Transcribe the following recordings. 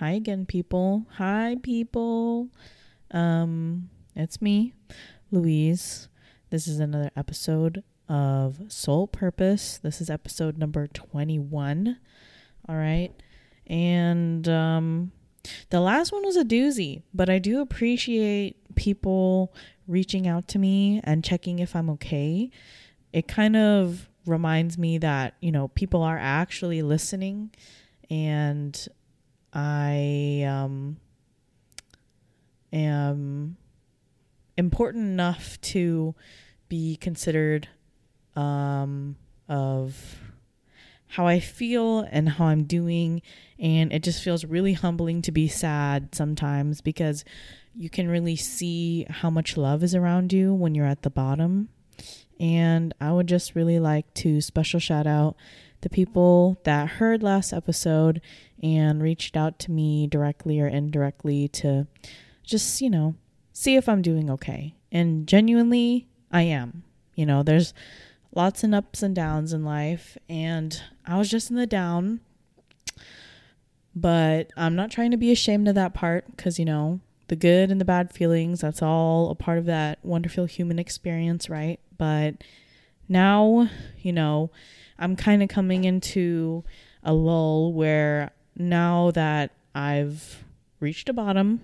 Hi again, people. Hi, people. Um, it's me, Louise. This is another episode of Soul Purpose. This is episode number 21. All right. And um the last one was a doozy, but I do appreciate people reaching out to me and checking if I'm okay. It kind of reminds me that, you know, people are actually listening and I um, am important enough to be considered um, of how I feel and how I'm doing. And it just feels really humbling to be sad sometimes because you can really see how much love is around you when you're at the bottom. And I would just really like to special shout out the people that heard last episode and reached out to me directly or indirectly to just, you know, see if I'm doing okay. And genuinely, I am. You know, there's lots and ups and downs in life, and I was just in the down. But I'm not trying to be ashamed of that part because, you know, the good and the bad feelings, that's all a part of that wonderful human experience, right? But now, you know, I'm kind of coming into a lull where now that I've reached a bottom,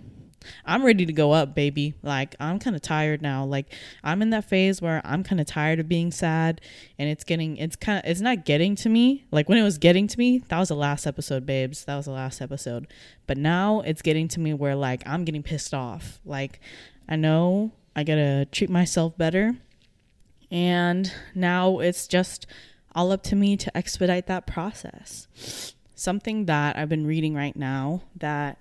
I'm ready to go up, baby. Like, I'm kind of tired now. Like, I'm in that phase where I'm kind of tired of being sad and it's getting, it's kind of, it's not getting to me. Like, when it was getting to me, that was the last episode, babes. That was the last episode. But now it's getting to me where, like, I'm getting pissed off. Like, I know I gotta treat myself better. And now it's just, all up to me to expedite that process. Something that I've been reading right now that,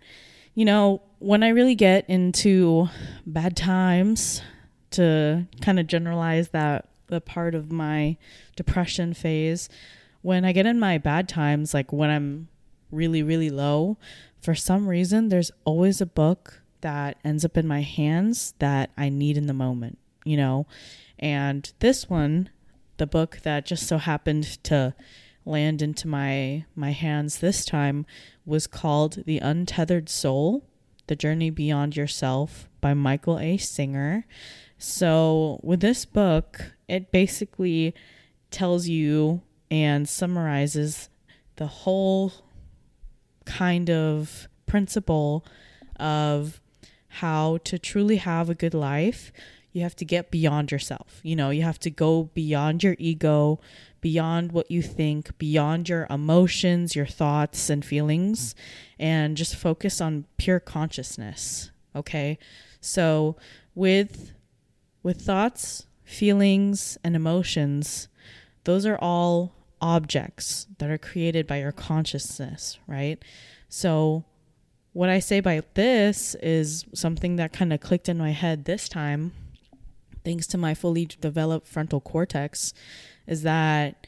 you know, when I really get into bad times, to kind of generalize that the part of my depression phase, when I get in my bad times, like when I'm really, really low, for some reason, there's always a book that ends up in my hands that I need in the moment, you know? And this one the book that just so happened to land into my my hands this time was called The Untethered Soul: The Journey Beyond Yourself by Michael A. Singer. So, with this book, it basically tells you and summarizes the whole kind of principle of how to truly have a good life you have to get beyond yourself. You know, you have to go beyond your ego, beyond what you think, beyond your emotions, your thoughts and feelings, and just focus on pure consciousness. Okay? So, with with thoughts, feelings, and emotions, those are all objects that are created by your consciousness, right? So, what I say by this is something that kind of clicked in my head this time thanks to my fully developed frontal cortex, is that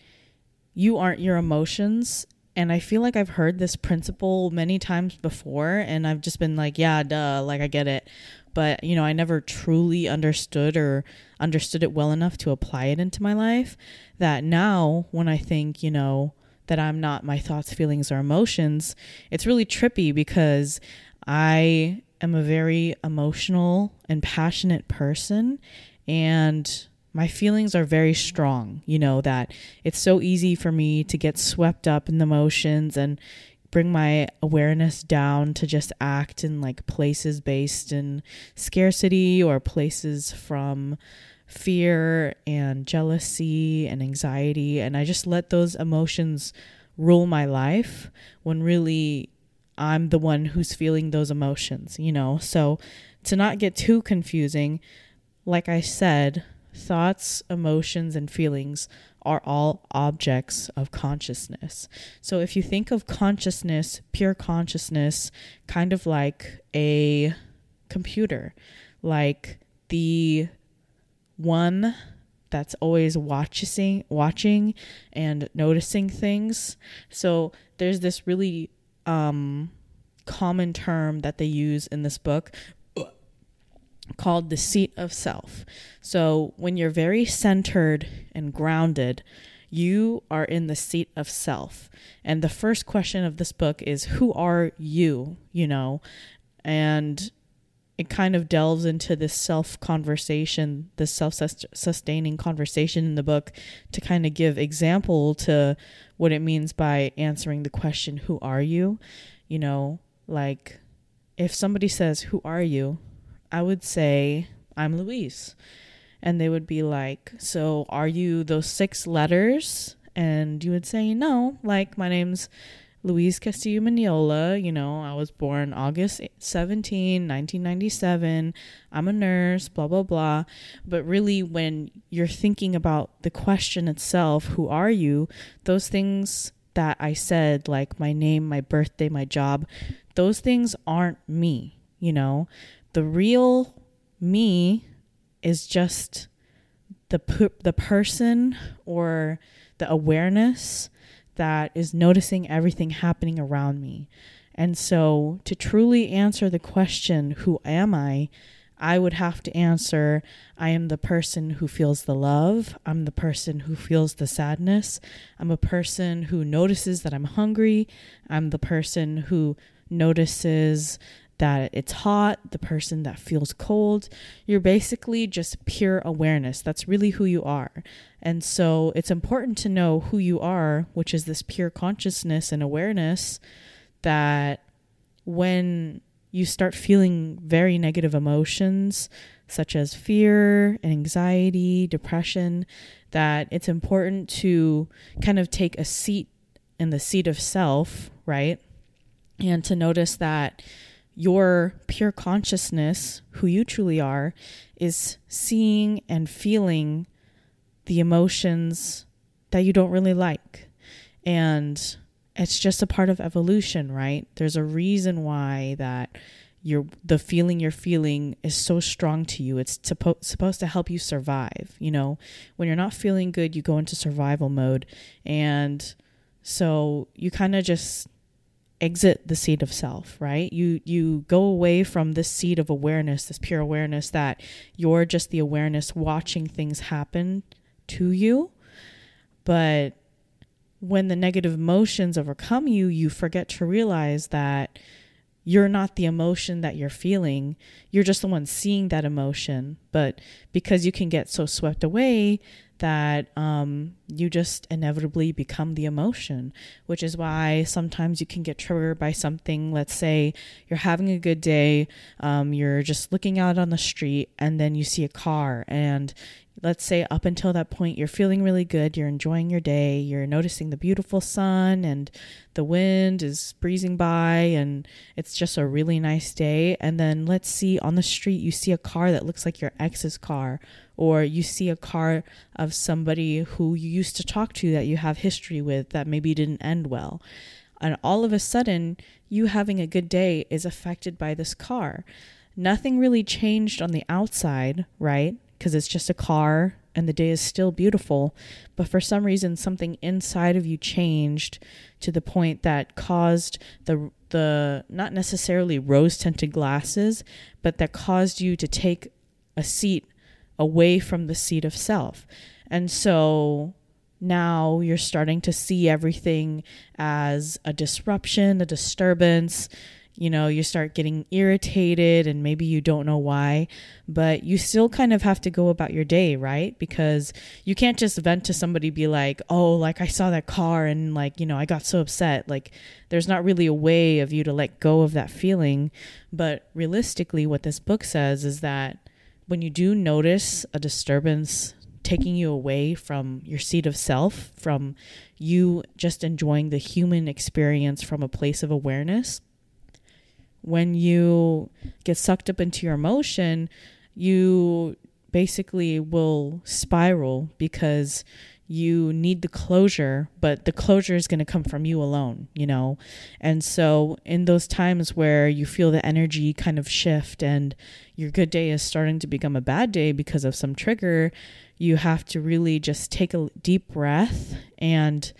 you aren't your emotions. And I feel like I've heard this principle many times before, and I've just been like, yeah, duh, like I get it. But, you know, I never truly understood or understood it well enough to apply it into my life. That now, when I think, you know, that I'm not my thoughts, feelings, or emotions, it's really trippy because I am a very emotional and passionate person and my feelings are very strong you know that it's so easy for me to get swept up in the emotions and bring my awareness down to just act in like places based in scarcity or places from fear and jealousy and anxiety. And i just let those emotions rule my life when really i'm the one who's feeling those emotions you know? So to not get too confusing like I said, thoughts, emotions, and feelings are all objects of consciousness. So if you think of consciousness, pure consciousness, kind of like a computer, like the one that's always watching watching and noticing things. So there's this really um common term that they use in this book called the seat of self. So when you're very centered and grounded, You are in the seat of self. And the first question of this book is Who are you? You know, and it kind of delves into this self conversation, this self sustaining conversation in the book to kind of give example to what it means by answering the question, Who are you? You know, like if somebody says, Who are you? I would say, I'm Louise. And they would be like, So are you those six letters? And you would say, No, like my name's Louise Castillo Mignola. You know, I was born August 17, 1997. I'm a nurse, blah, blah, blah. But really, when you're thinking about the question itself, who are you? Those things that I said, like my name, my birthday, my job, those things aren't me, you know? The real me is just the the person or the awareness that is noticing everything happening around me. And so, to truly answer the question, Who am I? I would have to answer, I am the person who feels the love. I'm the person who feels the sadness. I'm a person who notices that I'm hungry. I'm the person who notices that it's hot, the person that feels cold. You're basically just pure awareness. That's really who you are. And so it's important to know who you are, which is this pure consciousness and awareness that when you start feeling very negative emotions, such as fear, and anxiety, depression, that it's important to kind of take a seat in the seat of self, right? And to notice that your pure consciousness, who you truly are, is seeing and feeling the emotions that you don't really like. And it's just a part of evolution, right? There's a reason why that you're the feeling you're feeling is so strong to you. It's suppo- supposed to help you survive. You know, when you're not feeling good, you go into survival mode. And so you kind of just exit the seat of self right? You you go away from this seat of awareness this pure awareness that you're just the awareness watching things happen to you. But when the negative emotions overcome you you forget to realize that you're not the emotion that you're feeling. You're just the one seeing that emotion. But because you can get so swept away that um, you just inevitably become the emotion, which is why sometimes you can get triggered by something. Let's say you're having a good day, um, you're just looking out on the street, and then you see a car, and let's say up until that point you're feeling really good you're enjoying your day you're noticing the beautiful sun and the wind is breezing by and it's just a really nice day. And then let's see on the street you see a car that looks like your ex's car or you see a car of somebody who you used to talk to that you have history with that maybe didn't end well. And all of a sudden you having a good day is affected by this car. Nothing really changed on the outside right because it's just a car and the day is still beautiful. But for some reason, something inside of you changed to the point that caused the the not necessarily rose tinted glasses, but that caused you to take a seat away from the seat of self. And so now you're starting to see everything as a disruption, a disturbance you know, you start getting irritated and maybe you don't know why, but you still kind of have to go about your day, right? Because you can't just vent to somebody, be like, oh, like I saw that car and like, you know, I got so upset. Like, there's not really a way of you to let go of that feeling. But realistically, what this book says is that when you do notice a disturbance taking you away from your seat of self, from you just enjoying the human experience from a place of awareness, when you get sucked up into your emotion, you basically will spiral because you need the closure, but the closure is going to come from you alone, you know? And so, in those times where you feel the energy kind of shift and your good day is starting to become a bad day because of some trigger, you have to really just take a deep breath and,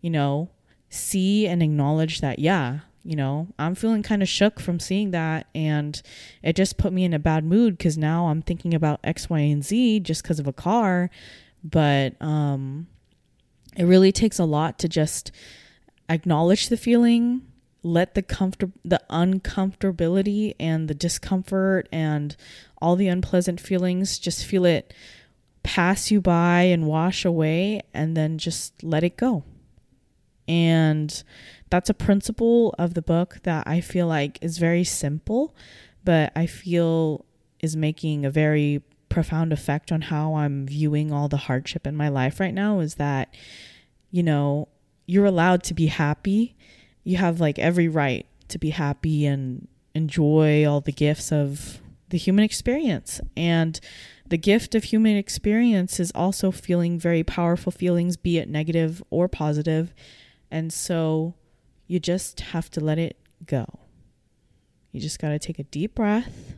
you know, see and acknowledge that, yeah, you know, I'm feeling kind of shook from seeing that. And it just put me in a bad mood because now I'm thinking about X, Y, and Z just because of a car. But um, it really takes a lot to just acknowledge the feeling, let the comfort the uncomfortability and the discomfort and all the unpleasant feelings just feel it pass you by and wash away and then just let it go. And that's a principle of the book that I feel like is very simple, but I feel is making a very profound effect on how I'm viewing all the hardship in my life right now is that, you know, you're allowed to be happy. You have like every right to be happy and enjoy all the gifts of the human experience. And the gift of human experience is also feeling very powerful feelings, be it negative or positive. And so you just have to let it go. You just got to take a deep breath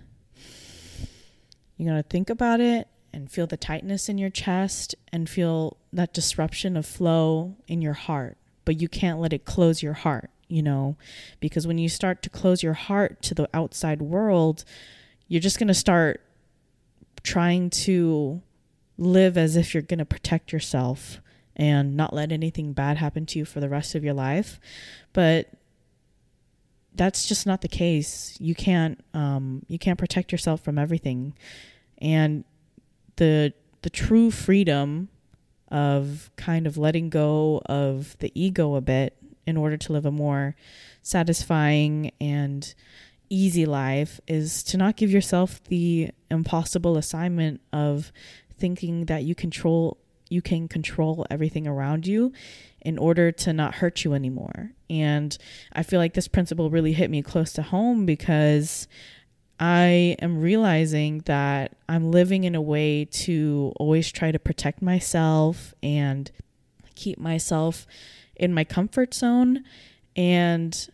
you got to think about it and feel the tightness in your chest and feel that disruption of flow in your heart. But you can't let it close your heart, you know, because when you start to close your heart to the outside world, you're just going to start trying to live as if you're going to protect yourself and not let anything bad happen to you for the rest of your life. But that's just not the case. You can't um, you can't protect yourself from everything and the the true freedom of kind of letting go of the ego a bit in order to live a more satisfying and easy life is to not give yourself the impossible assignment of thinking that you control you can control everything around you in order to not hurt you anymore. And I feel like this principle really hit me close to home because I am realizing that I'm living in a way to always try to protect myself and keep myself in my comfort zone. And,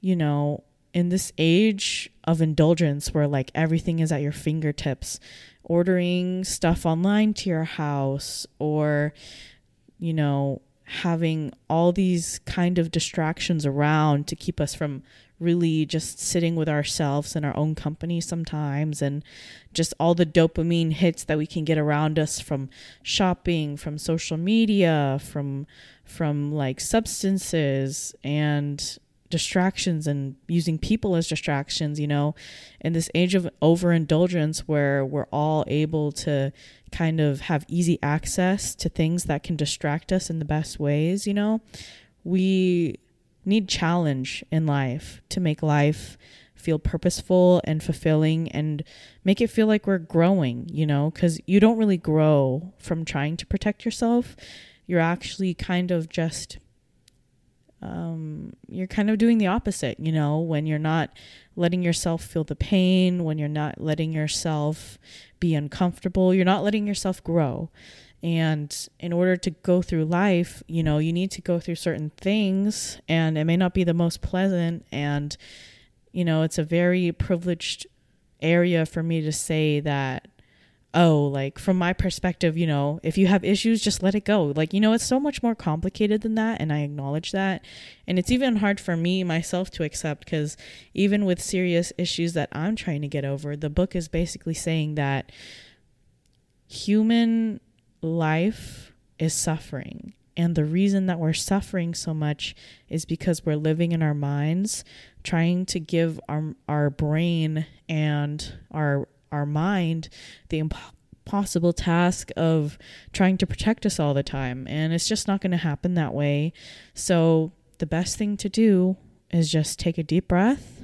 you know, in this age of indulgence where like everything is at your fingertips, ordering stuff online to your house or, you know, having all these kind of distractions around to keep us from really just sitting with ourselves in our own company sometimes and just all the dopamine hits that we can get around us from shopping from social media from from like substances and distractions and using people as distractions you know in this age of overindulgence where we're all able to kind of have easy access to things that can distract us in the best ways you know we need challenge in life to make life feel purposeful and fulfilling and make it feel like we're growing, you know, because you don't really grow from trying to protect yourself. You're actually kind of just, um, you're kind of doing the opposite, you know, when you're not letting yourself feel the pain, when you're not letting yourself be uncomfortable, you're not letting yourself grow. And in order to go through life, you know, you need to go through certain things, and it may not be the most pleasant. And, you know, it's a very privileged area for me to say that, oh, like from my perspective, you know, if you have issues, just let it go. Like, you know, it's so much more complicated than that. And I acknowledge that. And it's even hard for me myself to accept because even with serious issues that I'm trying to get over, the book is basically saying that human life is suffering. And the reason that we're suffering so much is because we're living in our minds, trying to give our, our brain and our, our mind the impossible task of trying to protect us all the time. And it's just not going to happen that way. So, the best thing to do is just take a deep breath,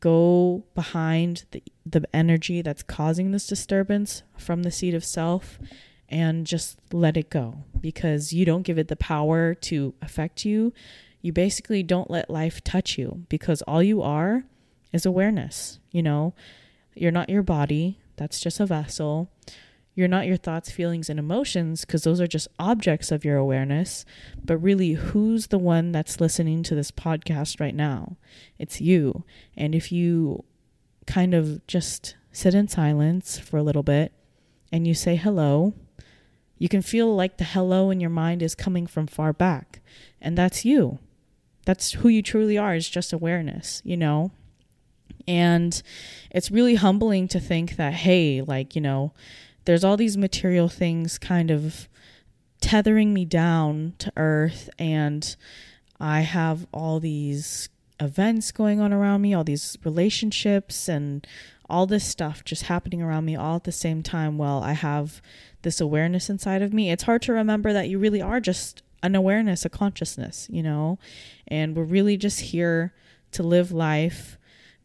go behind the, the energy that's causing this disturbance from the seat of self and just let it go because you don't give it the power to affect you. You basically don't let life touch you because all you are is awareness. You know, you're not your body, that's just a vessel. You're not your thoughts, feelings, and emotions because those are just objects of your awareness. But really, who's the one that's listening to this podcast right now? It's you. And if you kind of just sit in silence for a little bit and you say hello, you can feel like the hello in your mind is coming from far back. And that's you. That's who you truly are, is just awareness, you know? And it's really humbling to think that, hey, like, you know, there's all these material things kind of tethering me down to earth and I have all these events going on around me, all these relationships and all this stuff just happening around me all at the same time while I have this awareness inside of me. It's hard to remember that you really are just an awareness, a consciousness, you know? And we're really just here to live life,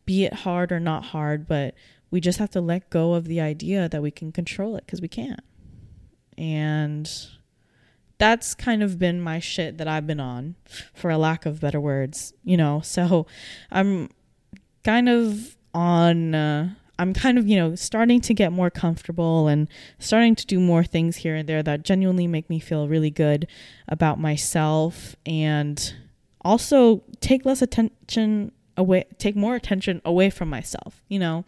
be it hard or not hard, but we just have to let go of the idea that we can control it because we can't. And that's kind of been my shit that I've been on, for a lack of better words, you know? So I'm kind of on. Uh, I'm kind of, you know, starting to get more comfortable and starting to do more things here and there that genuinely make me feel really good about myself and also take less attention away, take more attention away from myself, you know.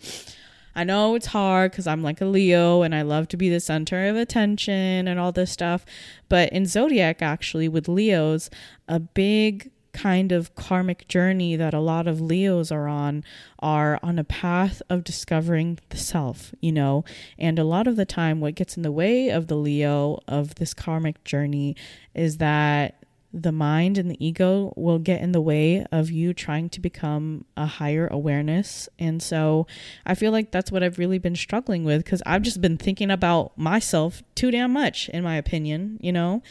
I know it's hard because I'm like a Leo and I love to be the center of attention and all this stuff. But in Zodiac, actually, with Leos, a big kind of karmic journey that a lot of Leos are on are on a path of discovering the self, you know. And a lot of the time, what gets in the way of the Leo of this karmic journey is that the mind and the ego will get in the way of you trying to become a higher awareness. And so I feel like that's what I've really been struggling with because I've just been thinking about myself too damn much, in my opinion, you know?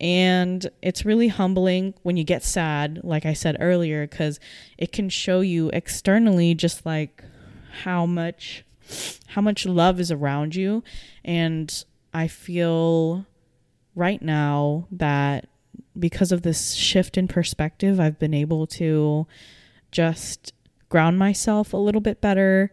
And it's really humbling when you get sad, like I said earlier, because it can show you externally just like how much how much love is around you and i feel right now that because of this shift in perspective, I've been able to just ground myself a little bit better,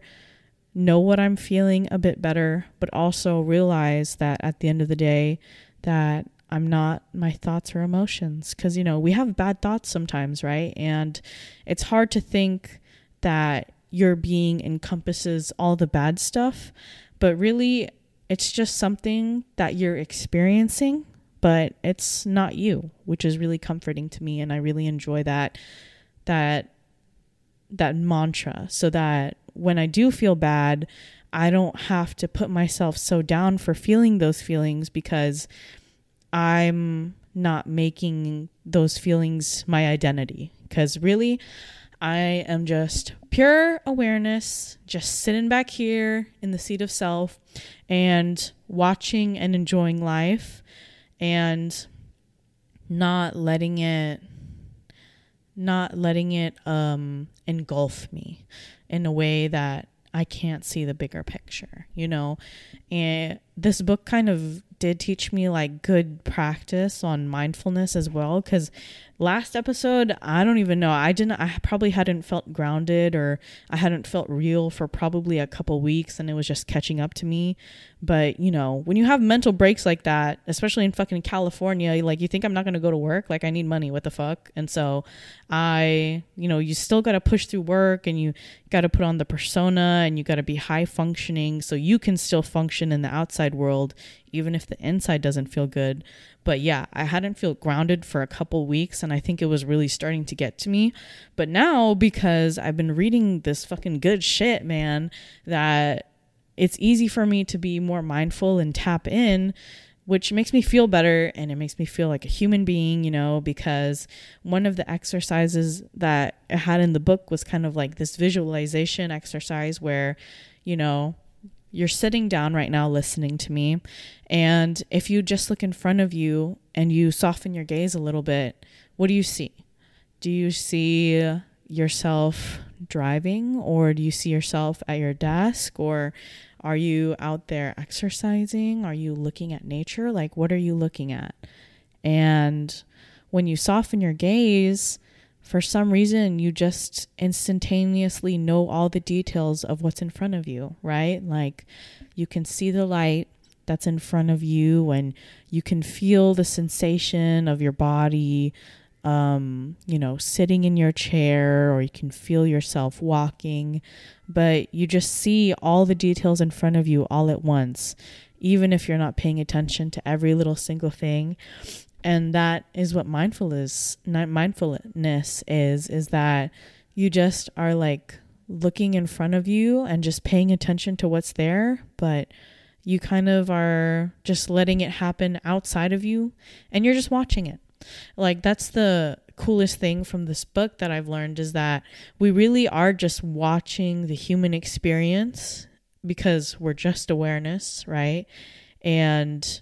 know what I'm feeling a bit better, but also realize that at the end of the day that I'm not my thoughts or emotions cuz you know, we have bad thoughts sometimes, right? And it's hard to think that your being encompasses all the bad stuff, but really it's just something that you're experiencing but it's not you, which is really comforting to me and I really enjoy that that that mantra so that when I do feel bad, I don't have to put myself so down for feeling those feelings because I'm not making those feelings my identity. Because really, I am just pure awareness, just sitting back here in the seat of self and watching and enjoying life and not letting it not letting it um engulf me in a way that I can't see the bigger picture, you know. And this book kind of did teach me like good practice on mindfulness as well cuz last episode, I don't even know. I didn't I probably hadn't felt grounded or I hadn't felt real for probably a couple weeks and it was just catching up to me. But, you know, when you have mental breaks like that, especially in fucking California, like you think I'm not going to go to work, like I need money, what the fuck? And so I, you know, you still got to push through work and you got to put on the persona and you got to be high functioning so you can still function in the outside world even if the inside doesn't feel good. But yeah, I hadn't felt grounded for a couple weeks and I think it was really starting to get to me. But now because I've been reading this fucking good shit, man, that it's easy for me to be more mindful and tap in which makes me feel better and it makes me feel like a human being, you know, because one of the exercises that I had in the book was kind of like this visualization exercise where, you know, you're sitting down right now listening to me. And if you just look in front of you and you soften your gaze a little bit, what do you see? Do you see yourself driving or do you see yourself at your desk or are you out there exercising? Are you looking at nature? Like, what are you looking at? And when you soften your gaze, for some reason you just instantaneously know all the details of what's in front of you, right? Like you can see the light that's in front of you and you can feel the sensation of your body um, you know, sitting in your chair or you can feel yourself walking, but you just see all the details in front of you all at once, even if you're not paying attention to every little single thing and that is what mindfulness mindfulness is is that you just are like looking in front of you and just paying attention to what's there but you kind of are just letting it happen outside of you and you're just watching it. Like that's the coolest thing from this book that I've learned is that we really are just watching the human experience because we're just awareness, right? And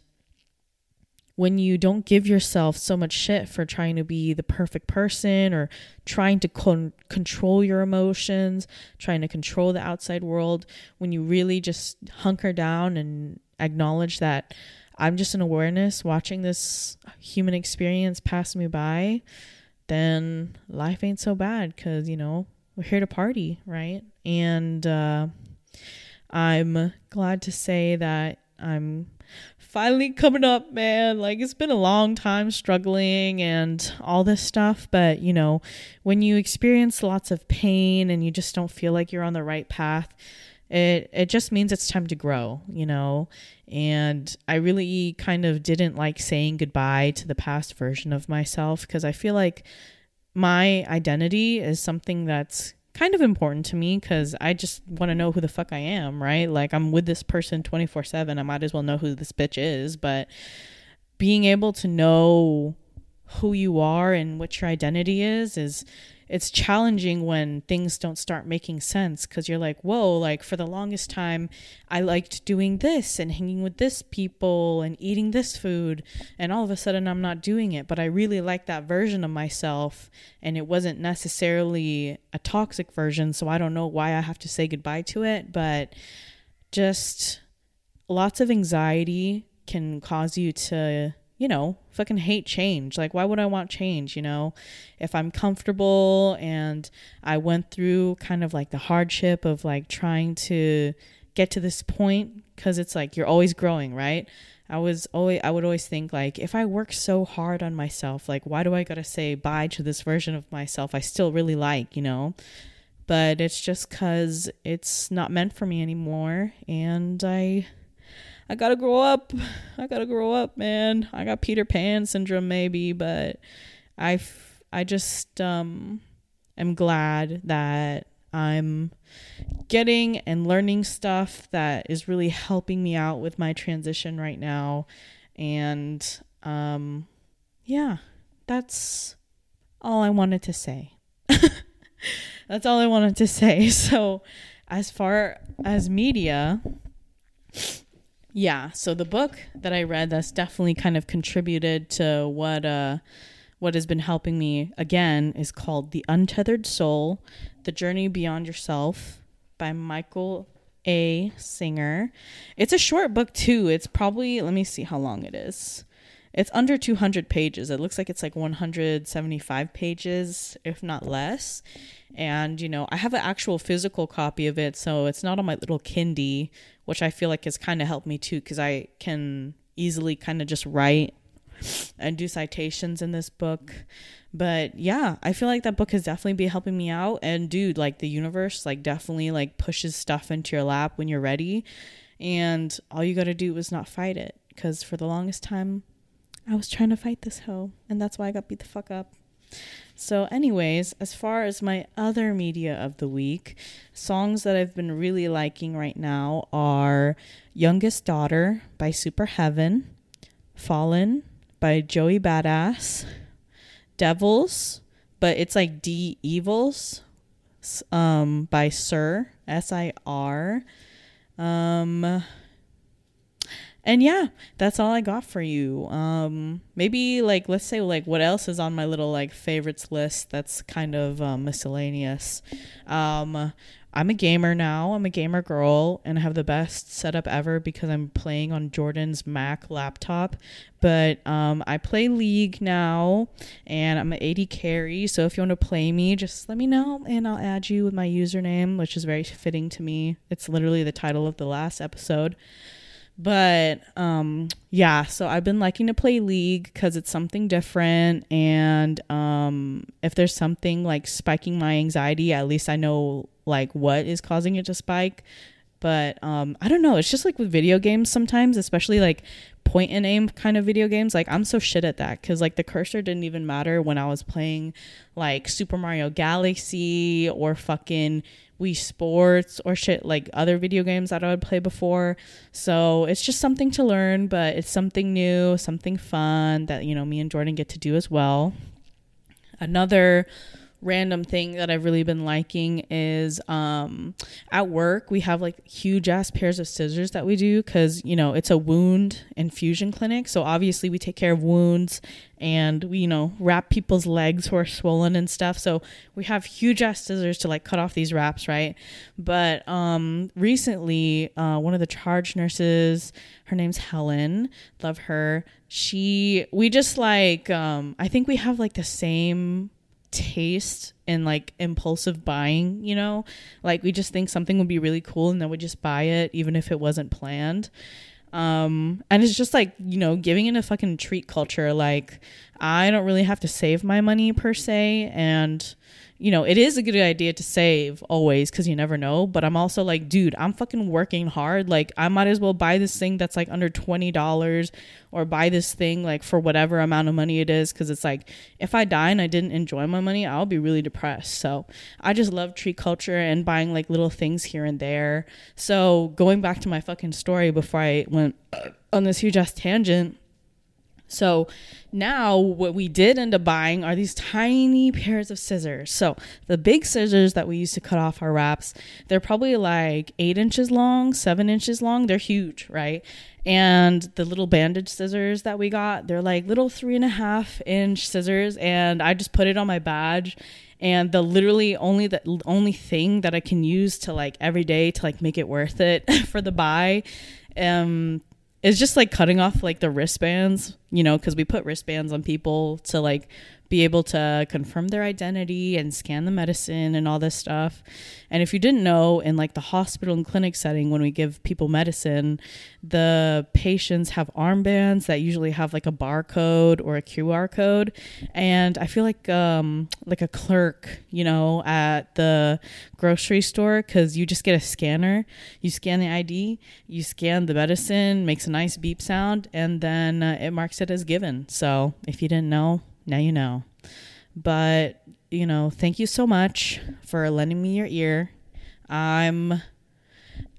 when you don't give yourself so much shit for trying to be the perfect person or trying to con- control your emotions, trying to control the outside world, when you really just hunker down and acknowledge that I'm just an awareness watching this human experience pass me by, then life ain't so bad because, you know, we're here to party, right? And uh, I'm glad to say that I'm finally coming up, man. Like it's been a long time struggling and all this stuff, but you know, when you experience lots of pain and you just don't feel like you're on the right path, it it just means it's time to grow, you know. And I really kind of didn't like saying goodbye to the past version of myself because I feel like my identity is something that's kind of important to me because I just want to know who the fuck I am, right? Like I'm with this person 24 7. I might as well know who this bitch is. But being able to know who you are and what your identity is is it's challenging when things don't start making sense because you're like, whoa, like for the longest time, I liked doing this and hanging with this people and eating this food. And all of a sudden, I'm not doing it. But I really like that version of myself. And it wasn't necessarily a toxic version. So I don't know why I have to say goodbye to it. But just lots of anxiety can cause you to you know, fucking hate change. Like, why would I want change? You know, if I'm comfortable and I went through kind of like the hardship of like trying to get to this point, because it's like you're always growing, right? I was always, I would always think like, if I work so hard on myself, like, why do I gotta say bye to this version of myself I still really like, you know? But it's just because it's not meant for me anymore. And I, I gotta grow up. I gotta grow up, man. I got Peter Pan syndrome, maybe, but I, I just um, am glad that I'm getting and learning stuff that is really helping me out with my transition right now. And um, yeah, that's all I wanted to say. that's all I wanted to say. So, as far as media, yeah, so the book that I read that's definitely kind of contributed to what uh what has been helping me again is called The Untethered Soul: The Journey Beyond Yourself by Michael A. Singer. It's a short book too. It's probably let me see how long it is. It's under 200 pages. It looks like it's like 175 pages, if not less. And, you know, I have an actual physical copy of it, so it's not on my little Kindie, which I feel like has kind of helped me too, because I can easily kind of just write and do citations in this book. But yeah, I feel like that book has definitely been helping me out. And dude, like the universe, like definitely like pushes stuff into your lap when you're ready. And all you got to do is not fight it. Because for the longest time, I was trying to fight this hoe. And that's why I got beat the fuck up. So, anyways, as far as my other media of the week, songs that I've been really liking right now are Youngest Daughter by Superheaven, Fallen by Joey Badass, Devils, but it's like D Evils um, by Sir, S I R. Um, and yeah that's all i got for you. Um maybe like let's say like what else is on my little like favorites list that's kind of um, miscellaneous? Um i'm a gamer now. I'm a gamer girl and i have the best setup ever because i'm playing on jordan's mac laptop. But um i play league now and i'm an AD carry. So if you want to play me just let me know and i'll add you with my username which is very fitting to me. It's literally the title of the last episode but um yeah so i've been liking to play league because it's something different and um if there's something like spiking my anxiety at least i know like what is causing it to spike But um, I don't know. It's just like with video games sometimes, especially like point and aim kind of video games. Like I'm so shit at that because like the cursor didn't even matter when I was playing like Super Mario Galaxy or fucking Wii Sports or shit like other video games that I would play before. So it's just something to learn, but it's something new, something fun that you know me and Jordan get to do as well. Another random thing that I've really been liking is um, at work we have like huge ass pairs of scissors that we do because you know it's a wound infusion clinic. So obviously we take care of wounds and we you know wrap people's legs who are swollen and stuff. So we have huge ass scissors to like cut off these wraps, right? But um, recently uh, one of the charge nurses, her name's Helen, love her. She we just like um, I think we have like the same taste and like impulsive buying, you know? Like we just think something would be really cool and then we just buy it even if it wasn't planned. Um and it's just like, you know, giving in a fucking treat culture like I don't really have to save my money per se and you know, it is a good idea to save always because you never know. But I'm also like, dude, I'm fucking working hard. Like, I might as well buy this thing that's like under $20 or buy this thing like for whatever amount of money it is. Cause it's like, if I die and I didn't enjoy my money, I'll be really depressed. So I just love tree culture and buying like little things here and there. So going back to my fucking story before I went on this huge ass tangent so now what we did end up buying are these tiny pairs of scissors. So the big scissors that we used to cut off our wraps, they're probably like eight inches long, seven inches long. They're huge, right? And the little bandage scissors that we got, they're like little three and a half inch scissors. And I just put it on my badge and the literally only the only thing that I can use to like every day to like make it worth it for the buy um it's just like cutting off like the wristbands, you know, because we put wristbands on people to like be able to confirm their identity and scan the medicine and all this stuff. And if you didn't know, in like the hospital and clinic setting, when we give people medicine, the patients have armbands that usually have like a barcode or a QR code. And I feel like um, like a clerk, you know, at the grocery store, because you just get a scanner. You scan the ID, you scan the medicine, makes a nice beep sound, and then uh, it marks it as given. So if you didn't know, now you know. But, you know, thank you so much for lending me your ear. I'm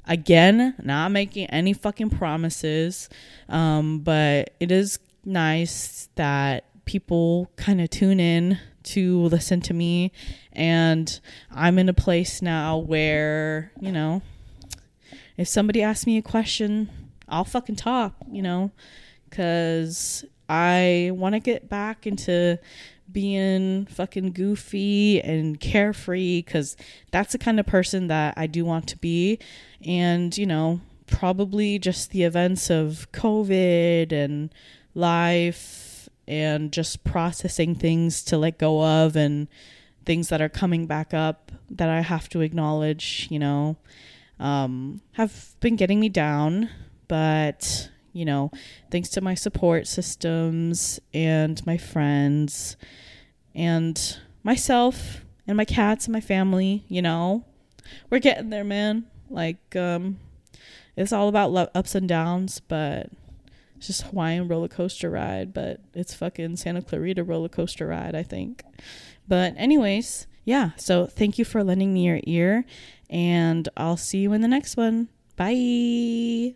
again not making any fucking promises um, but it is nice that people kind of tune in to listen to me and i'm in a place now where you know if somebody asks me a question i'll fucking talk you know because I want to get back into being fucking goofy and carefree because that's the kind of person that I do want to be. And, you know, probably just the events of COVID and life and just processing things to let go of and things that are coming back up that I have to acknowledge, you know, um, have been getting me down. But you know, thanks to my support systems and my friends and myself and my cats and my family, you know, we're getting there, man. Like, um, it's all about lo- ups and downs, but it's just Hawaiian roller coaster ride, but it's fucking Santa Clarita roller coaster ride, I think. But, anyways, yeah, so thank you for lending me your ear, and I'll see you in the next one. Bye.